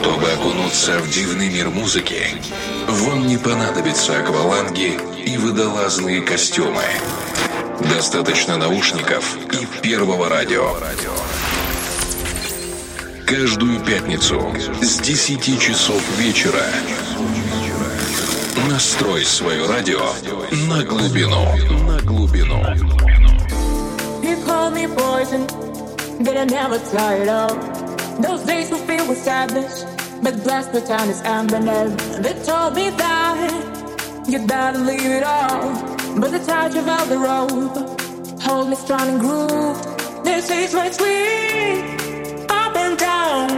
Чтобы окунуться в дивный мир музыки, вам не понадобятся акваланги и водолазные костюмы. Достаточно наушников и первого радио. Каждую пятницу с 10 часов вечера настрой свое радио на глубину. На глубину. Those days were filled with sadness, but blessed the time is emblem. They told me that you'd better leave it all. But the touch of the rope hold me strong and grooved. This is my sweet up and down,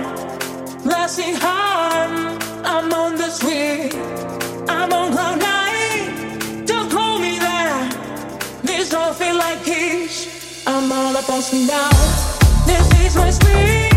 blessing harm. I'm on the sweet, I'm on cloud nine. Don't call me there. This don't feel like peace. I'm all up on some now. This is my sweet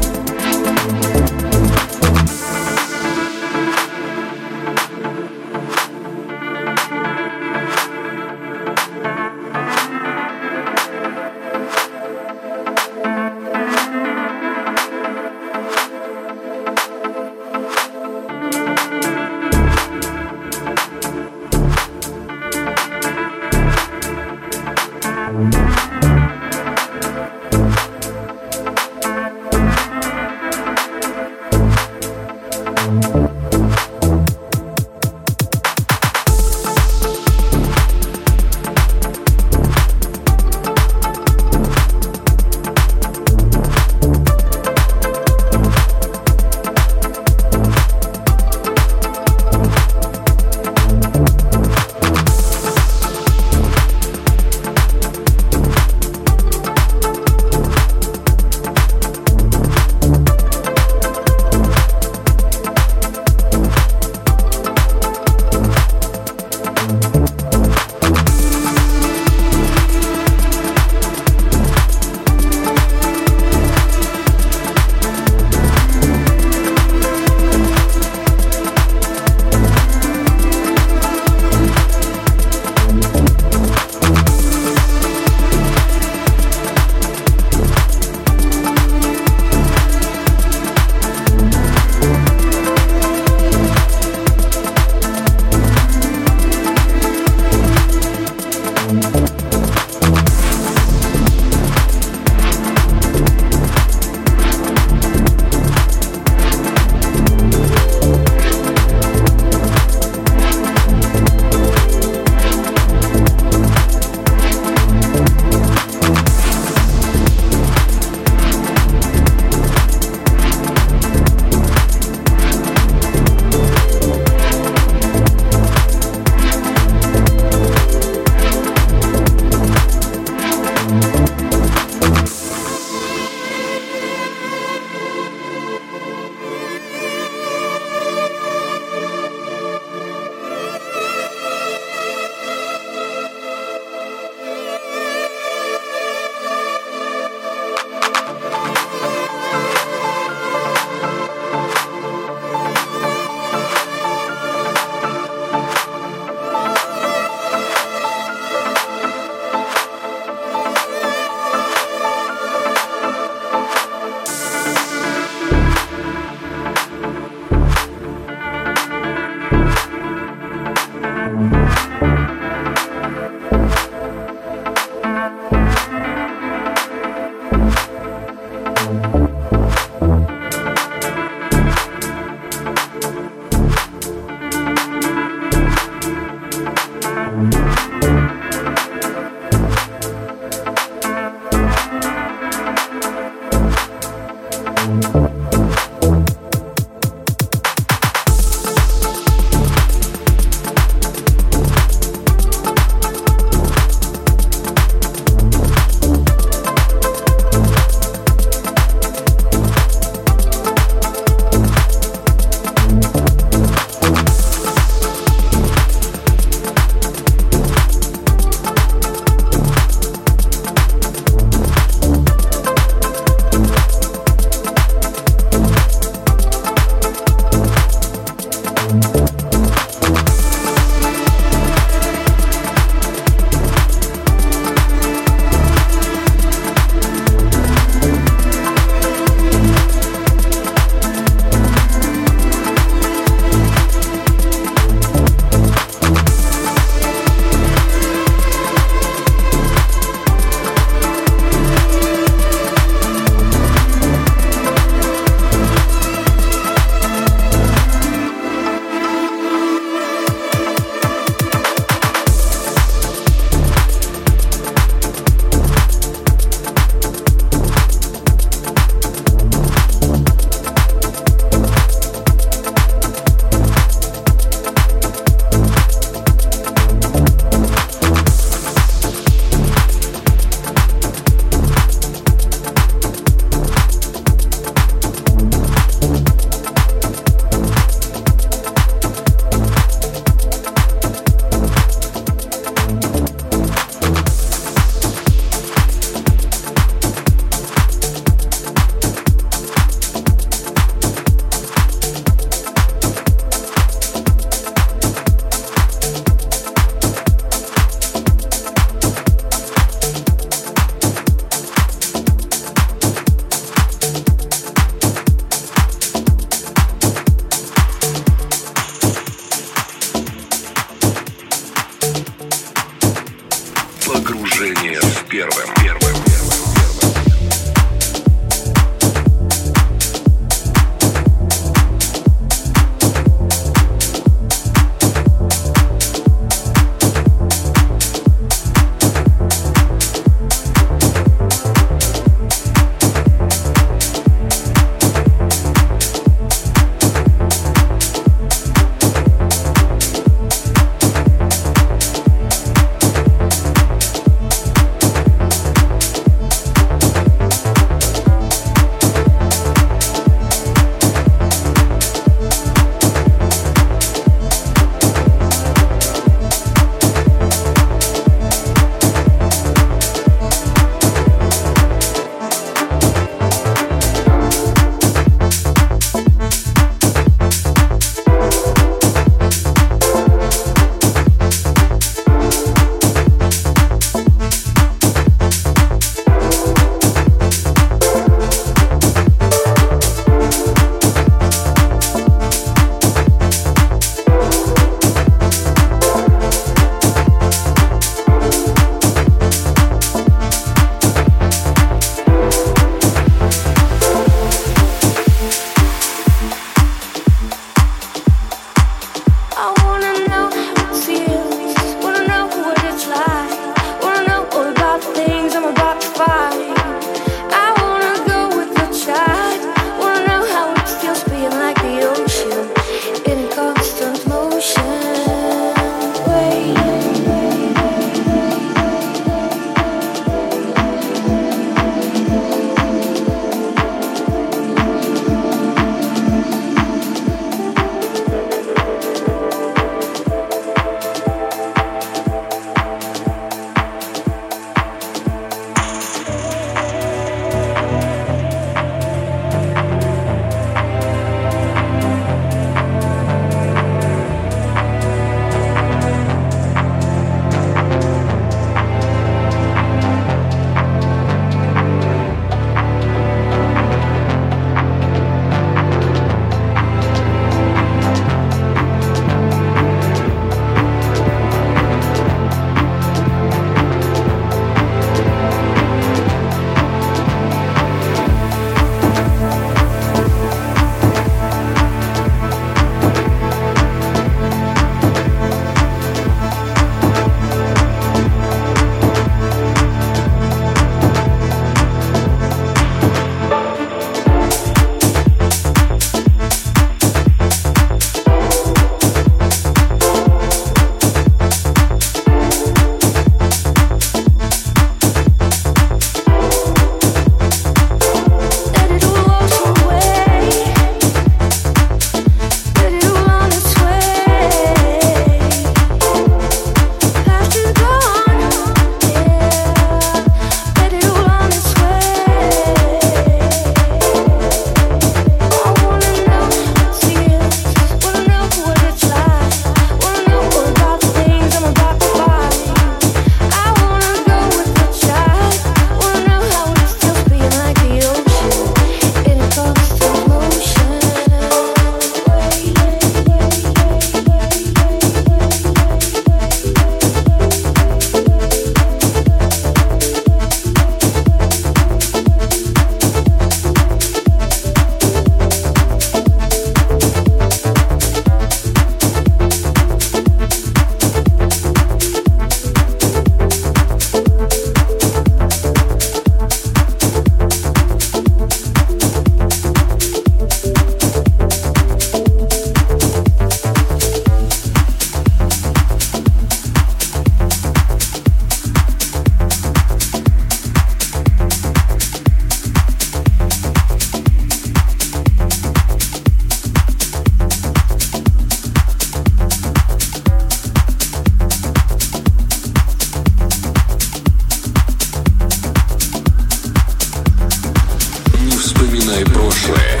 Вспоминай прошлое,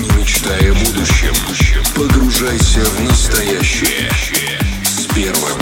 не мечтай о будущем. Погружайся в настоящее с первым.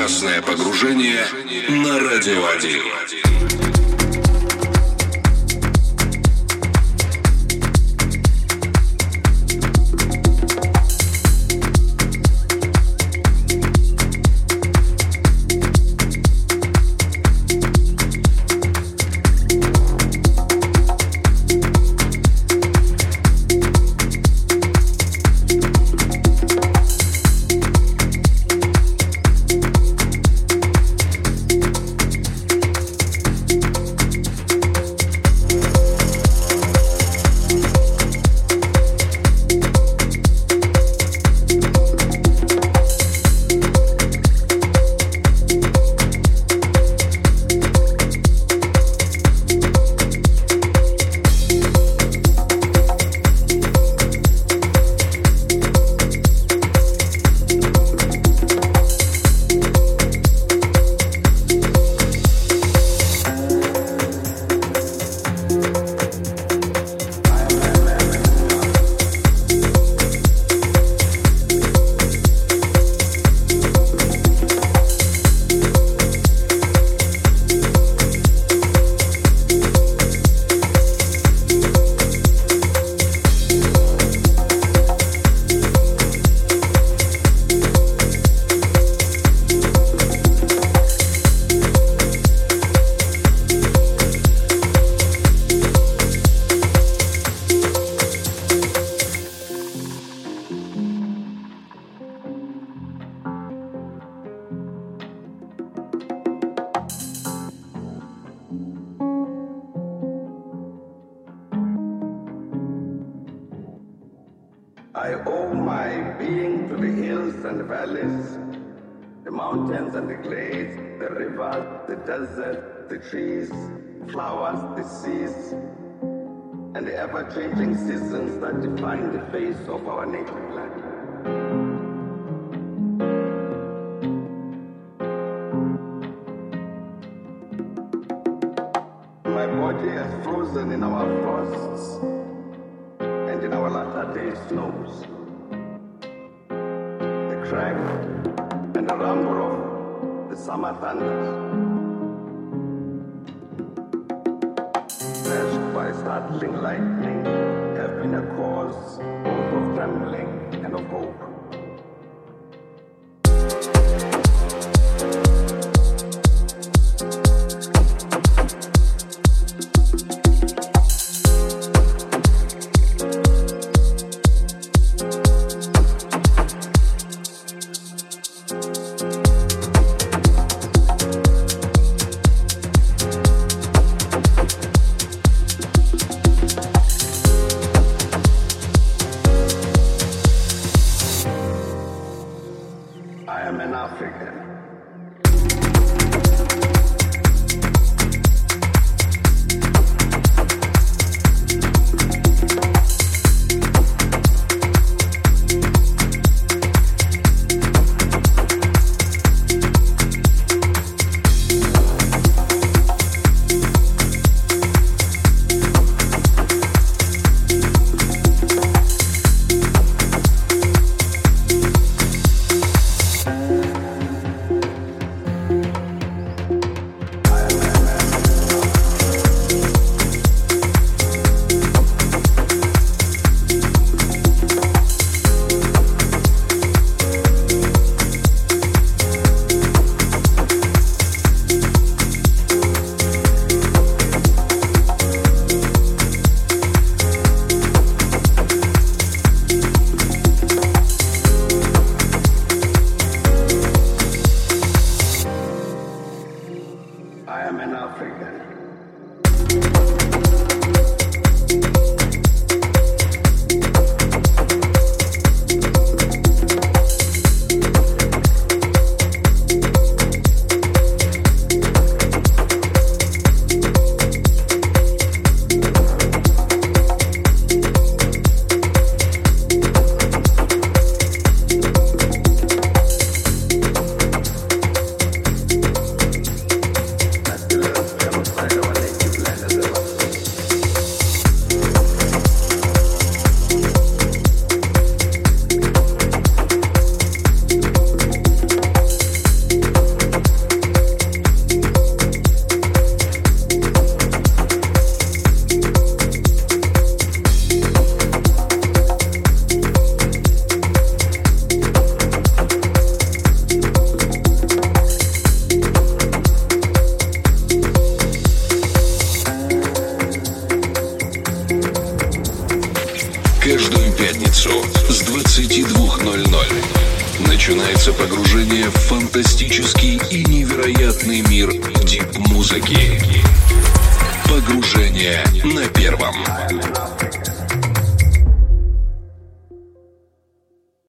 Безопасное погружение на Радио 1. Flowers, the seas, and the ever-changing seasons that define the face of our native land. My body has frozen in our frosts and in our latter-day snows. The crack and the rumble of the summer thunders. Lightning have been a cause of trembling